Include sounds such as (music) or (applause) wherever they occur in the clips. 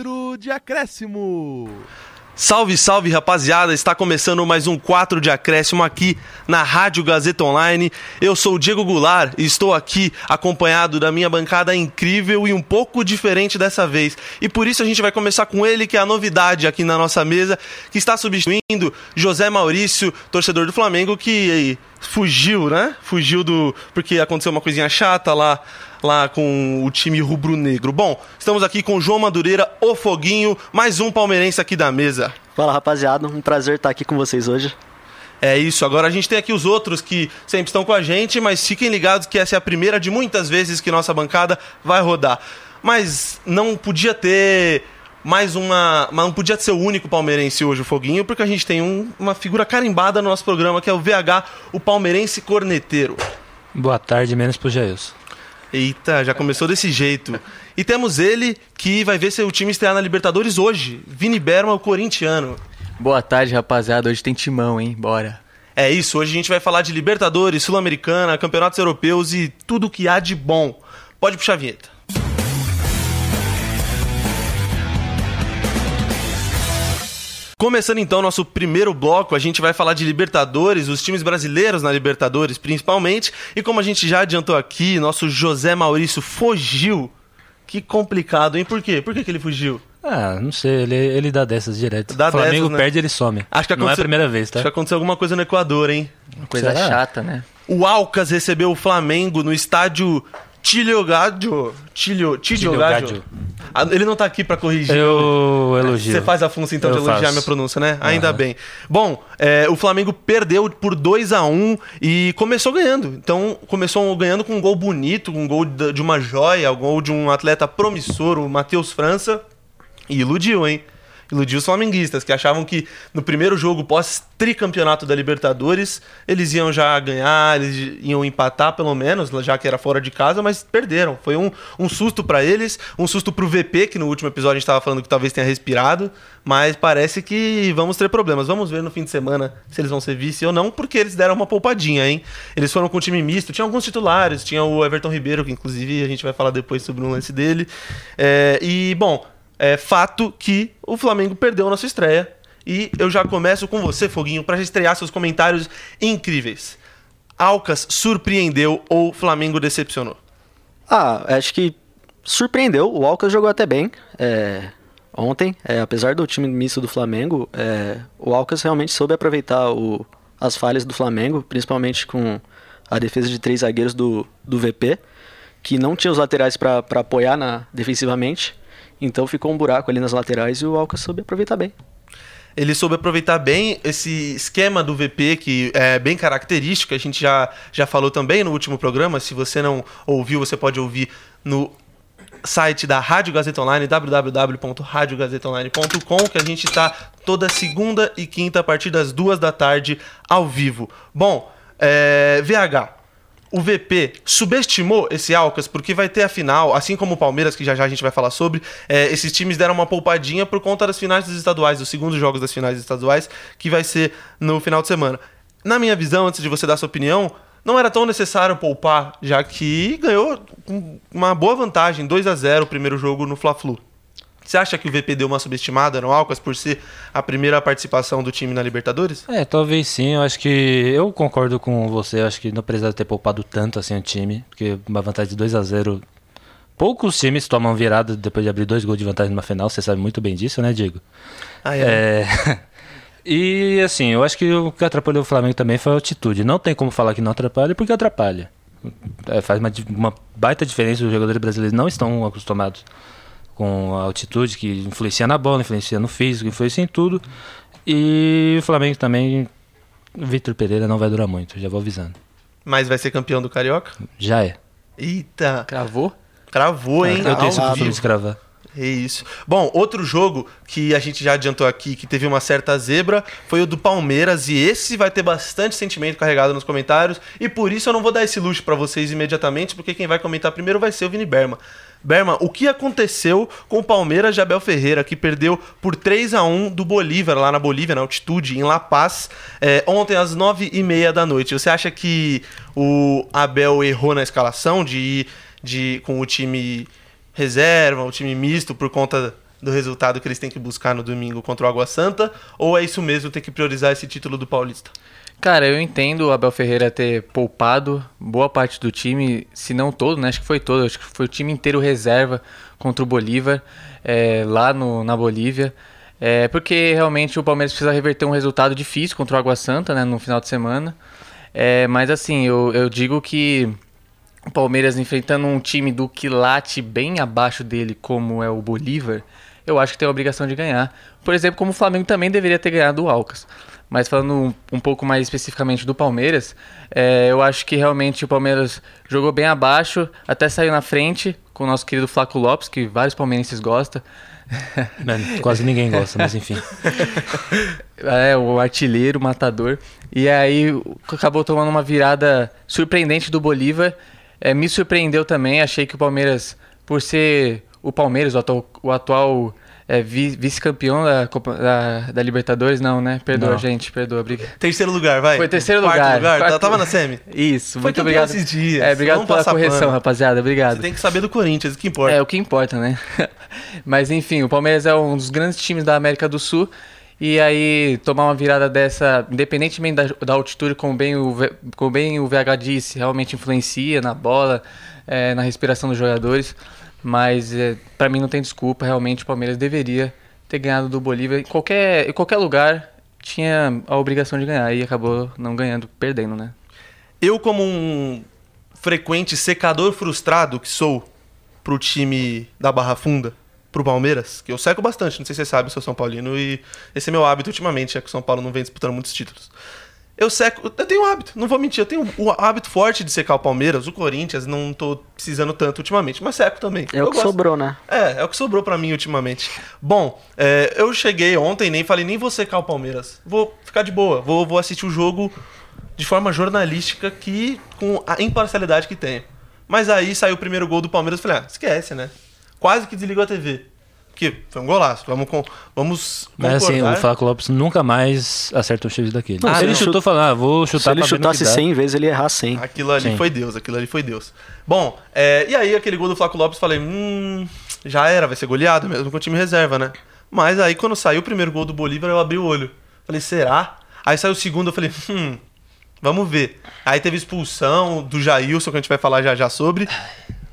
4 de acréscimo. Salve, salve, rapaziada! Está começando mais um 4 de acréscimo aqui na Rádio Gazeta Online. Eu sou o Diego Goulart e estou aqui acompanhado da minha bancada incrível e um pouco diferente dessa vez. E por isso a gente vai começar com ele, que é a novidade aqui na nossa mesa, que está substituindo José Maurício, torcedor do Flamengo, que fugiu, né? Fugiu do. porque aconteceu uma coisinha chata lá lá com o time rubro-negro. Bom, estamos aqui com João Madureira, o Foguinho, mais um palmeirense aqui da mesa. Fala rapaziada, um prazer estar aqui com vocês hoje. É isso, agora a gente tem aqui os outros que sempre estão com a gente, mas fiquem ligados que essa é a primeira de muitas vezes que nossa bancada vai rodar. Mas não podia ter mais uma. Mas não podia ser o único palmeirense hoje, o Foguinho, porque a gente tem um, uma figura carimbada no nosso programa, que é o VH, o palmeirense corneteiro. Boa tarde, menos pro Jailson. Eita, já começou desse jeito. E temos ele que vai ver seu time estrear na Libertadores hoje. Vini Berma, o corintiano. Boa tarde, rapaziada. Hoje tem timão, hein? Bora. É isso, hoje a gente vai falar de Libertadores, Sul-Americana, campeonatos europeus e tudo o que há de bom. Pode puxar a vinheta. Começando então nosso primeiro bloco, a gente vai falar de Libertadores, os times brasileiros na Libertadores principalmente. E como a gente já adiantou aqui, nosso José Maurício fugiu. Que complicado, hein? Por quê? Por que, que ele fugiu? Ah, não sei, ele, ele dá dessas direto. Dá o Flamengo dessas, né? perde, ele some. Acho que não é a primeira vez, tá? Acho que aconteceu alguma coisa no Equador, hein? Uma coisa Será? chata, né? O Alcas recebeu o Flamengo no estádio Tilhogadio. Tilho, Tilhogadio. Tilhogadio. Ah, Ele não tá aqui pra corrigir. Eu elogio. Você faz a função então de Eu elogiar faço. minha pronúncia, né? Ainda Aham. bem. Bom, é, o Flamengo perdeu por 2 a 1 e começou ganhando. Então, começou ganhando com um gol bonito, um gol de uma joia, um gol de um atleta promissor, o Matheus França. E iludiu, hein? Iludiu os flamenguistas, que achavam que no primeiro jogo pós-tricampeonato da Libertadores, eles iam já ganhar, eles iam empatar pelo menos, já que era fora de casa, mas perderam. Foi um, um susto pra eles, um susto pro VP, que no último episódio a gente tava falando que talvez tenha respirado, mas parece que vamos ter problemas. Vamos ver no fim de semana se eles vão ser vice ou não, porque eles deram uma poupadinha, hein? Eles foram com um time misto, tinha alguns titulares, tinha o Everton Ribeiro, que inclusive a gente vai falar depois sobre um lance dele. É, e, bom, é fato que o Flamengo perdeu na sua estreia. E eu já começo com você, Foguinho, para estrear seus comentários incríveis. Alcas surpreendeu ou Flamengo decepcionou? Ah, acho que surpreendeu. O Alcas jogou até bem é, ontem. É, apesar do time misto do Flamengo, é, o Alcas realmente soube aproveitar o- as falhas do Flamengo, principalmente com a defesa de três zagueiros do, do VP, que não tinha os laterais para apoiar na, defensivamente. Então ficou um buraco ali nas laterais e o Alcas soube aproveitar bem. Ele soube aproveitar bem esse esquema do VP, que é bem característico, a gente já, já falou também no último programa. Se você não ouviu, você pode ouvir no site da Rádio Gazeta Online, www.radiogazetaonline.com, que a gente está toda segunda e quinta a partir das duas da tarde ao vivo. Bom, é, VH, o VP subestimou esse Alcas porque vai ter a final, assim como o Palmeiras, que já já a gente vai falar sobre. é, esses times deram uma poupadinha por conta das finais dos estaduais, dos segundos jogos das finais estaduais, que vai ser no final de semana. Na minha visão, antes de você dar sua opinião, não era tão necessário poupar, já que ganhou uma boa vantagem, 2 a 0 o primeiro jogo no Fla-Flu. Você acha que o VP deu uma subestimada no Alcas por ser a primeira participação do time na Libertadores? É, talvez sim. Eu acho que. Eu concordo com você. Eu acho que não precisava ter poupado tanto assim o time. Porque uma vantagem de 2 a 0 Poucos times tomam virada depois de abrir dois gols de vantagem numa final. Você sabe muito bem disso, né, Diego? Ah, é. É. (laughs) E assim, eu acho que o que atrapalhou o Flamengo também foi a altitude. Não tem como falar que não atrapalha, porque atrapalha. É, faz uma, uma baita diferença. Os jogadores brasileiros não estão acostumados com a altitude, que influencia na bola, influencia no físico, influencia em tudo. E o Flamengo também. O Vitor Pereira não vai durar muito, já vou avisando. Mas vai ser campeão do Carioca? Já é. Eita, Cravou? cravou, hein? eu tenho esse costume de escravar. É isso. Bom, outro jogo que a gente já adiantou aqui, que teve uma certa zebra, foi o do Palmeiras. E esse vai ter bastante sentimento carregado nos comentários. E por isso eu não vou dar esse luxo pra vocês imediatamente, porque quem vai comentar primeiro vai ser o Vini Berma. Berma, o que aconteceu com o Palmeiras de Abel Ferreira, que perdeu por 3 a 1 do Bolívar, lá na Bolívia, na altitude, em La Paz, é, ontem às 9h30 da noite? Você acha que o Abel errou na escalação de ir de, com o time reserva, o time misto, por conta do resultado que eles têm que buscar no domingo contra o Água Santa? Ou é isso mesmo, tem que priorizar esse título do Paulista? Cara, eu entendo o Abel Ferreira ter poupado boa parte do time, se não todo, né? Acho que foi todo, acho que foi o time inteiro reserva contra o Bolívar, é, lá no, na Bolívia. É, porque realmente o Palmeiras precisa reverter um resultado difícil contra o Água Santa, né? No final de semana. É, mas assim, eu, eu digo que o Palmeiras enfrentando um time do quilate bem abaixo dele, como é o Bolívar, eu acho que tem a obrigação de ganhar. Por exemplo, como o Flamengo também deveria ter ganhado o Alcas. Mas falando um, um pouco mais especificamente do Palmeiras, é, eu acho que realmente o Palmeiras jogou bem abaixo, até saiu na frente com o nosso querido Flaco Lopes, que vários palmeirenses gostam. (laughs) Né, Quase ninguém gosta, mas enfim. (laughs) É, o artilheiro, o matador. E aí acabou tomando uma virada surpreendente do Bolívar. É, me surpreendeu também, achei que o Palmeiras, por ser o Palmeiras, o atual, o atual é, vi- vice-campeão da, da, da Libertadores, não, né? Perdoa, Não. gente, perdoa, obrigado. Terceiro lugar, vai. Foi terceiro Quarto lugar. lugar. Quarto- Tá- Tava na semi. Isso, Foi muito obrigado. esses dias. É, obrigado Vamos pela correção, pano. rapaziada, obrigado. Você tem que saber do Corinthians, o que importa. É o que importa, né? (laughs) Mas enfim, o Palmeiras é um dos grandes times da América do Sul. E aí, tomar uma virada dessa, independentemente da, da altitude, como bem, o, como bem o VH disse, realmente influencia na bola, é, na respiração dos jogadores. Mas é, para mim não tem desculpa, realmente o Palmeiras deveria ter ganhado do Bolívia. Em qualquer, em qualquer lugar tinha a obrigação de ganhar e acabou não ganhando, perdendo, né? Eu, como um frequente secador frustrado que sou pro time da Barra Funda, pro Palmeiras, que eu seco bastante, não sei se você sabe, eu sou São Paulino e esse é meu hábito ultimamente, já que o São Paulo não vem disputando muitos títulos. Eu seco, eu tenho um hábito, não vou mentir, eu tenho o hábito forte de secar o Palmeiras, o Corinthians, não tô precisando tanto ultimamente, mas seco também. É o que gosto. sobrou, né? É, é o que sobrou pra mim ultimamente. Bom, é, eu cheguei ontem, nem falei, nem vou secar o Palmeiras. Vou ficar de boa, vou, vou assistir o jogo de forma jornalística que com a imparcialidade que tem. Mas aí saiu o primeiro gol do Palmeiras, eu falei, ah, esquece, né? Quase que desligou a TV. Porque foi um golaço, vamos com, vamos Mas assim, o Flaco Lopes nunca mais acerta um chute daquele. Não, se ele ele chutou falando, ah, vou chutar Se ele chutasse dá. 100 vezes, ele ia errar 100. Aquilo ali Sim. foi Deus, aquilo ali foi Deus. Bom, é, e aí aquele gol do Flaco Lopes, falei, hum, já era, vai ser goleado mesmo com o time reserva, né? Mas aí quando saiu o primeiro gol do Bolívar, eu abri o olho. Falei, será? Aí saiu o segundo, eu falei, hum, vamos ver. Aí teve expulsão do Jailson, que a gente vai falar já já sobre.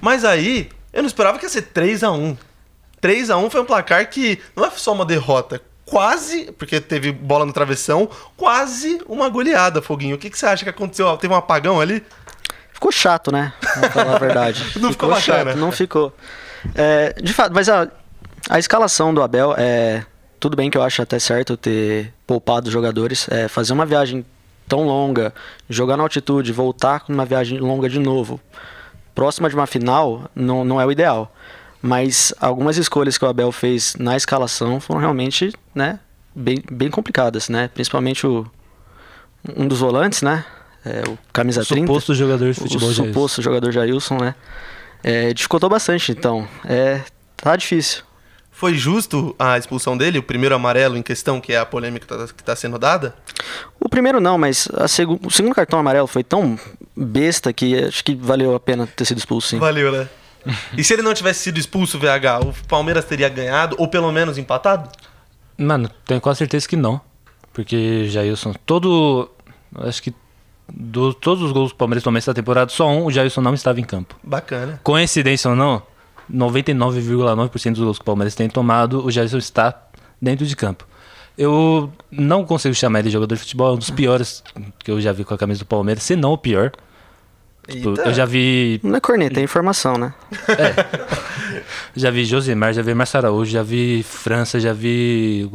Mas aí, eu não esperava que ia ser 3x1. 3x1 foi um placar que não é só uma derrota, quase, porque teve bola no travessão, quase uma goleada, Foguinho. O que, que você acha que aconteceu? Teve um apagão ali? Ficou chato, né? Pra falar a verdade. (laughs) Não ficou bacana. chato, não ficou. É, de fato, mas a, a escalação do Abel é. Tudo bem que eu acho até certo ter poupado os jogadores. É, fazer uma viagem tão longa, jogar na altitude, voltar com uma viagem longa de novo, próxima de uma final, não, não é o ideal. Mas algumas escolhas que o Abel fez na escalação foram realmente né, bem, bem complicadas, né? Principalmente o, um dos volantes, né? É, o camisa 30 Suposto jogador de futebol o suposto jogador Jailson, né? É, dificultou bastante, então. É, tá difícil. Foi justo a expulsão dele, o primeiro amarelo em questão, que é a polêmica que tá- está sendo dada? O primeiro não, mas a segu- o segundo cartão amarelo foi tão besta que acho que valeu a pena ter sido expulso, sim. Valeu, né? (laughs) E se ele não tivesse sido expulso, VH, o Palmeiras teria ganhado, ou pelo menos empatado? Mano, tenho quase certeza que não. Porque Jailson, todo. Acho que do, todos os gols do Palmeiras começo da temporada, só um, o Jailson não estava em campo. Bacana. Coincidência ou não, 99,9% dos gols que o Palmeiras tem tomado, o Jailson está dentro de campo. Eu não consigo chamar ele de jogador de futebol, é um dos piores que eu já vi com a camisa do Palmeiras, se não o pior. Tipo, eu já vi Não é corneta, é informação, né? Já vi Josemar, já vi Marcio Araújo, já vi França, já vi.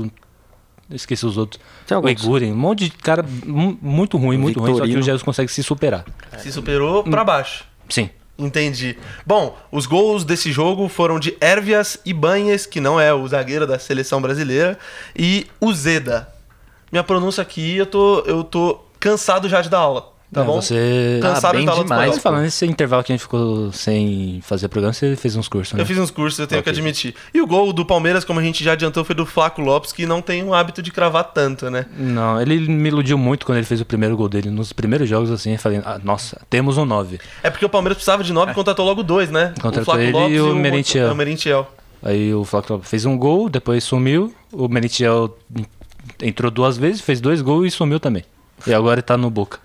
Esqueci os outros. Tem O. Eguren, um monte de cara mu- muito ruim, muito ruim, só que Victorino. o Jesus consegue se superar. Se superou pra baixo. Sim. Entendi. Bom, os gols desse jogo foram de Ervias Ibanez, que não é o zagueiro da seleção brasileira, e Uzeda. Minha pronúncia aqui, eu tô, eu tô cansado já de dar aula, tá É, bom? Você. Cansado bem aula de demais. espanhol. Falando nesse intervalo que a gente ficou sem fazer programa, você fez uns cursos, né? Eu fiz uns cursos, eu tenho que Ok. admitir. E o gol do Palmeiras, como a gente já adiantou, foi do Flaco Lopes, que não tem o hábito de cravar tanto, né? Não, ele me iludiu muito quando ele fez o primeiro gol dele. Nos primeiros jogos, assim, eu falei, ah, nossa, temos um 9. É porque o Palmeiras precisava de nove e contratou logo dois, né? Contratou Flaco ele e o Merentiel. O Merentiel. Aí o Flávio fez um gol, depois sumiu. O Merentiel entrou duas vezes, fez dois gols e sumiu também. E agora tá no Boca.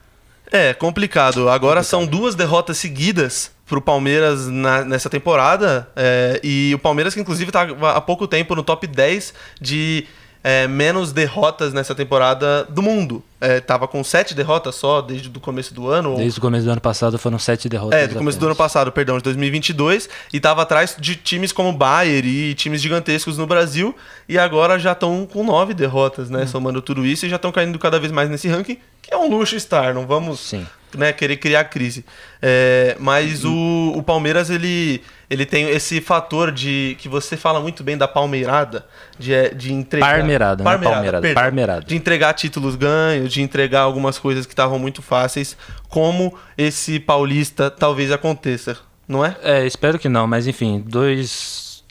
É, complicado. Agora são duas derrotas seguidas pro Palmeiras na- nessa temporada. é, e o Palmeiras, que inclusive tá há pouco tempo no top 10 de é, menos derrotas nessa temporada do mundo. É, tava com sete derrotas só desde o começo do ano. ou- Desde o começo do ano passado foram sete derrotas. É, do começo do ano apenas. passado, perdão, de 2022, e tava atrás de times como Bayern e times gigantescos no Brasil, e agora já estão com nove derrotas, né, somando tudo isso, e já estão caindo cada vez mais nesse ranking, que é um luxo estar, não vamos Sim. Né, querer criar crise. É, mas o, o Palmeiras, ele, ele tem esse fator de, que você fala muito bem da palmeirada, de, é, de entregar... Parmeirada, não é palmeirada, parmeirada. De entregar títulos ganhos, de entregar algumas coisas que estavam muito fáceis, como esse paulista talvez aconteça, não é? É, espero que não, mas enfim, dois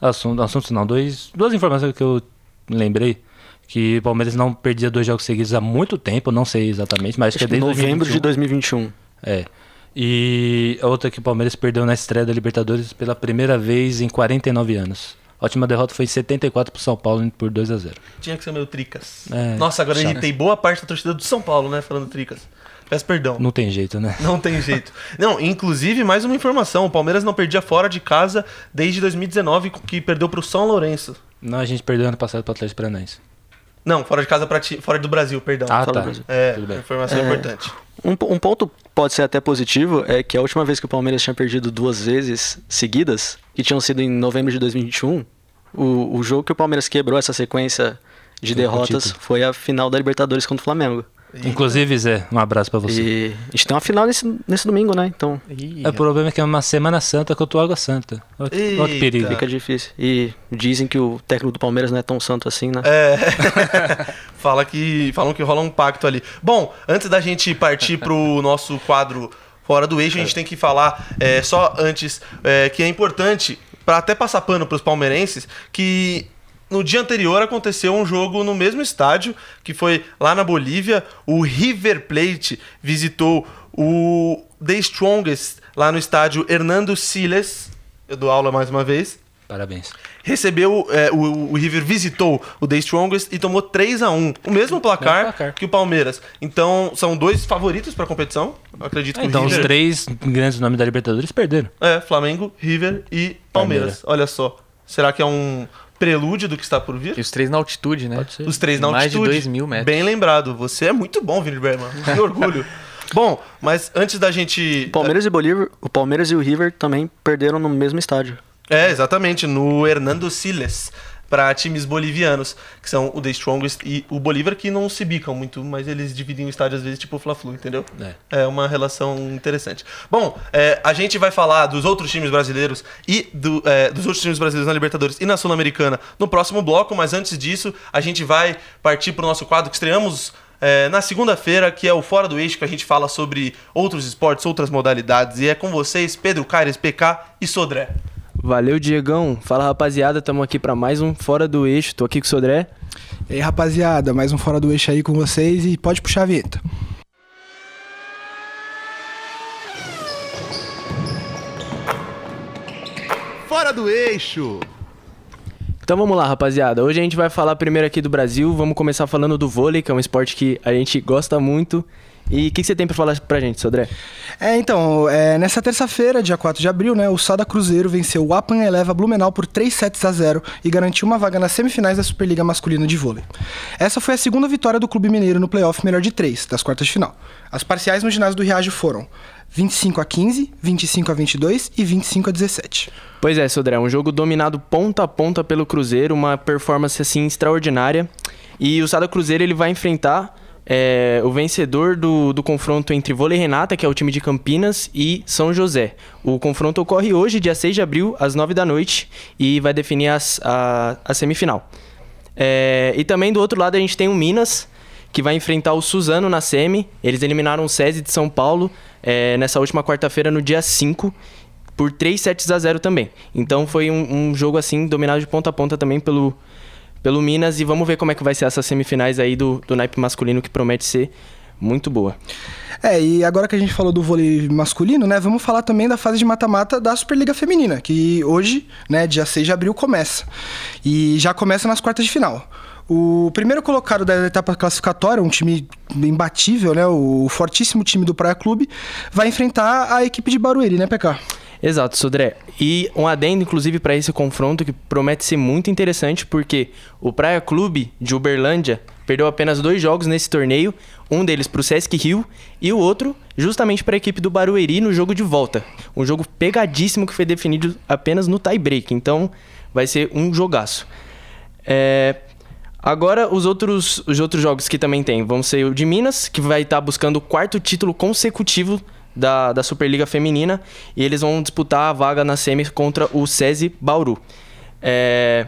assuntos, assuntos não, dois, duas informações que eu lembrei. Que o Palmeiras não perdia dois jogos seguidos há muito tempo, não sei exatamente, mas acho, Acho que é desde novembro de 2021. 2021. É. E a outra que o Palmeiras perdeu na estreia da Libertadores pela primeira vez em 49 anos. A última derrota foi em 74 pro São Paulo por 2 a 0 Tinha que ser meio tricas. É, Nossa, agora chato. irritei boa parte da torcida do São Paulo, né, falando tricas. Peço perdão. Não tem jeito, né? Não tem jeito. Não, inclusive, mais uma informação: o Palmeiras não perdia fora de casa desde 2019, que perdeu pro São Lourenço. Não, a gente perdeu ano passado pro Atlético Paranaense. Não, fora de casa, pra ti- fora do Brasil, perdão. Ah, fora tá. do Brasil. é, Tudo bem. informação importante. Um, um ponto pode ser até positivo é que a última vez que o Palmeiras tinha perdido duas vezes seguidas, que tinham sido em novembro de 2021, o, o jogo que o Palmeiras quebrou essa sequência de derrotas foi a final da Libertadores contra o Flamengo. Inclusive, Zé, um abraço pra você. E a gente tem uma final nesse, nesse domingo, né? Então Ih, É, O problema é que é uma Semana Santa contra o Água Santa. Outro, Eita. outro perigo. fica difícil. E dizem que o técnico do Palmeiras não é tão santo assim, né? É. (laughs) Fala que, falam que rola um pacto ali. Bom, antes da gente partir pro nosso quadro Fora do Eixo, a gente tem que falar é, só antes é, que é importante, para até passar pano pros palmeirenses, que no dia anterior aconteceu um jogo no mesmo estádio, que foi lá na Bolívia. O River Plate visitou o The Strongest lá no estádio Hernando Siles. Eu dou aula mais uma vez Parabéns. recebeu, é, o, o River visitou o The Strongest e tomou 3 a 1 O mesmo placar, Mesmo placar. que o Palmeiras. Então, são dois favoritos para a competição. Eu acredito que então, o os River... três grandes nomes da Libertadores perderam. É, Flamengo, River e Palmeiras. Olha só. Será que é um prelúdio do que está por vir? E os três na altitude, né? Pode ser. Os três na Mais altitude. de 2 mil metros. Bem lembrado. Você é muito bom, Vini Berman. (laughs) Que orgulho. Bom, mas antes da gente... O Palmeiras e Bolívar, o Palmeiras e o River também perderam no mesmo estádio. É, exatamente, no Hernando Siles, para times bolivianos, que são o The Strongest e o Bolívar, que não se bicam muito, mas eles dividem o estádio às vezes, tipo o Fla-Flu, entendeu? É. É uma relação interessante. Bom, é, a gente vai falar dos outros times brasileiros e do, é, dos outros times brasileiros na Libertadores e na Sul-Americana no próximo bloco, mas antes disso, a gente vai partir para o nosso quadro que estreamos é, na segunda-feira, que é o Fora do Eixo, que a gente fala sobre outros esportes, outras modalidades. E é com vocês, Pedro Caires, PK e Sodré. Valeu, Diegão. Fala, rapaziada. Tamo aqui pra mais um Fora do Eixo. Tô aqui com o Sodré. E aí, rapaziada, mais um Fora do Eixo aí com vocês e pode puxar a vinheta. Fora do eixo. Então vamos lá, rapaziada. Hoje a gente vai falar primeiro aqui do Brasil. Vamos começar falando do vôlei, que é um esporte que a gente gosta muito. E o que, que você tem pra falar pra gente, Sodré? É, então, é, nessa terça-feira, dia 4 de abril, né, o Sada Cruzeiro venceu o Apan Eleva Blumenau por 3 sets a 0 e garantiu uma vaga nas semifinais da Superliga Masculina de Vôlei. Essa foi a segunda vitória do Clube Mineiro no playoff melhor de 3, das quartas de final. As parciais no ginásio do Riacho foram 25 a 15, 25 a 22 e 25 a 17. Pois é, Sodré, um jogo dominado ponta a ponta pelo Cruzeiro, uma performance assim extraordinária. E o Sada Cruzeiro ele vai enfrentar é, o vencedor do, do confronto entre Vôlei Renata, que é o time de Campinas, e São José. O confronto ocorre hoje, dia 6 de abril, às 9 da noite, e vai definir as- a, a semifinal. É, e também do outro lado a gente tem o Minas, que vai enfrentar o Suzano na semi. Eles eliminaram o SESI de São Paulo é, nessa última quarta-feira, no dia 5, por 3 sets a 0 também. Então foi um, um jogo assim, dominado de ponta a ponta também pelo, pelo Minas. E vamos ver como é que vai ser essas semifinais aí do, do naipe masculino, que promete ser muito boa. É, e agora que a gente falou do vôlei masculino, né, vamos falar também da fase de mata-mata da Superliga Feminina, que hoje, né, dia 6 de abril, começa. E já começa nas quartas de final. O primeiro colocado da etapa classificatória, um time imbatível, né, o fortíssimo time do Praia Clube, vai enfrentar a equipe de Barueri, né, PK? Exato, Sodré. E um adendo, inclusive, para esse confronto que promete ser muito interessante, porque o Praia Clube de Uberlândia perdeu apenas dois jogos nesse torneio, um deles para o Sesc Rio e o outro justamente para a equipe do Barueri no jogo de volta. Um jogo pegadíssimo que foi definido apenas no tie-break, então vai ser um jogaço. É... Agora, os outros, os outros jogos que também tem vão ser o de Minas, que vai estar buscando o quarto título consecutivo da, da Superliga Feminina, e eles vão disputar a vaga na semi contra o SESI Bauru. É...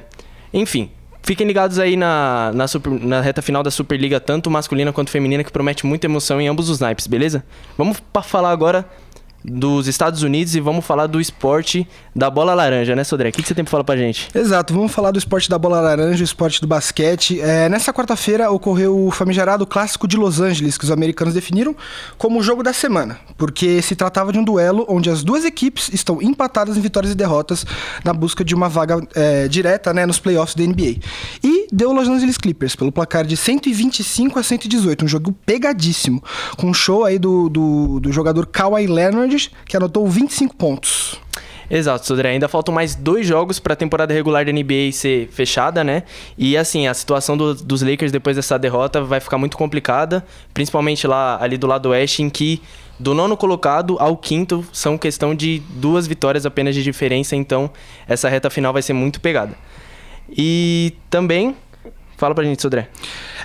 Enfim, Fiquem ligados aí na, na, super, na, reta final da Superliga, tanto masculina quanto feminina, que promete muita emoção em ambos os naipes, beleza? Vamos falar agora dos Estados Unidos e vamos falar do esporte da bola laranja, né, Sodré? O que, você tem pra falar pra gente? Exato, vamos falar do esporte da bola laranja, o esporte do basquete. É, nessa quarta-feira ocorreu o famigerado Clássico de Los Angeles, que os americanos definiram como o jogo da semana, porque se tratava de um duelo onde as duas equipes estão empatadas em vitórias e derrotas na busca de uma vaga é, direta né, nos playoffs da NBA. E deu Los Angeles Clippers pelo placar de 125 a 118, um jogo pegadíssimo, com um show aí do, do, do jogador Kawhi Leonard que anotou 25 pontos. Exato, Sodré. Ainda faltam mais dois jogos para a temporada regular da NBA ser fechada, né? E assim, a situação do, dos Lakers depois dessa derrota vai ficar muito complicada, principalmente lá ali do lado oeste, em que do nono colocado ao quinto são questão de duas vitórias apenas de diferença, então essa reta final vai ser muito pegada. E também Fala pra gente, Sodré.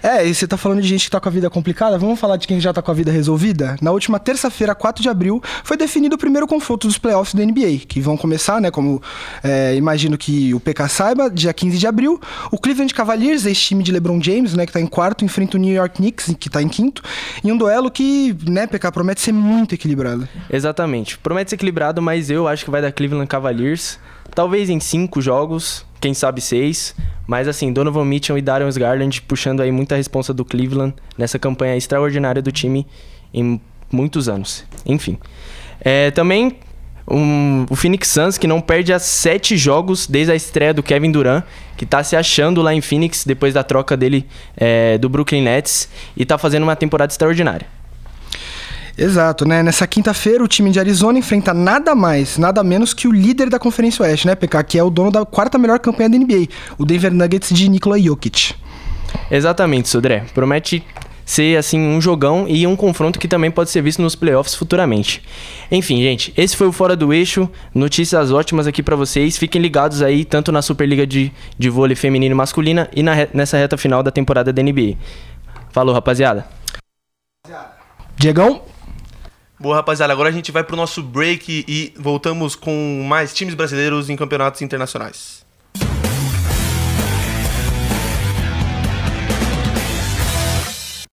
É, e você tá falando de gente que tá com a vida complicada, vamos falar de quem já tá com a vida resolvida? Na última terça-feira, 4 de abril, foi definido o primeiro confronto dos playoffs da NBA, que vão começar, né, como é, imagino que o PK saiba, dia 15 de abril. O Cleveland Cavaliers, ex-time de LeBron James, né, que tá em quarto, enfrenta o New York Knicks, que tá em quinto, em um duelo que, né, PK, promete ser muito equilibrado. Exatamente. Promete ser equilibrado, mas eu acho que vai dar Cleveland Cavaliers, talvez em cinco jogos, quem sabe seis. Mas assim, Donovan Mitchell e Darius Garland puxando aí muita responsa do Cleveland nessa campanha extraordinária do time em muitos anos. Enfim. É, também um, o Phoenix Suns, que não perde a sete jogos desde a estreia do Kevin Durant, que está se achando lá em Phoenix depois da troca dele é, do Brooklyn Nets e está fazendo uma temporada extraordinária. Exato, né? Nessa quinta-feira, o time de Arizona enfrenta nada mais, nada menos que o líder da Conferência Oeste, né, PK? Que é o dono da quarta melhor campanha da NBA, o Denver Nuggets de Nikola Jokic. Exatamente, Sodré. Promete ser assim um jogão e um confronto que também pode ser visto nos playoffs futuramente. Enfim, gente, esse foi o Fora do Eixo. Notícias ótimas aqui para vocês. Fiquem ligados aí tanto na Superliga de, de vôlei feminino e masculina e na, nessa reta final da temporada da NBA. Falou, rapaziada. Diegão, Boa, rapaziada, agora a gente vai pro nosso break e voltamos com mais times brasileiros em campeonatos internacionais.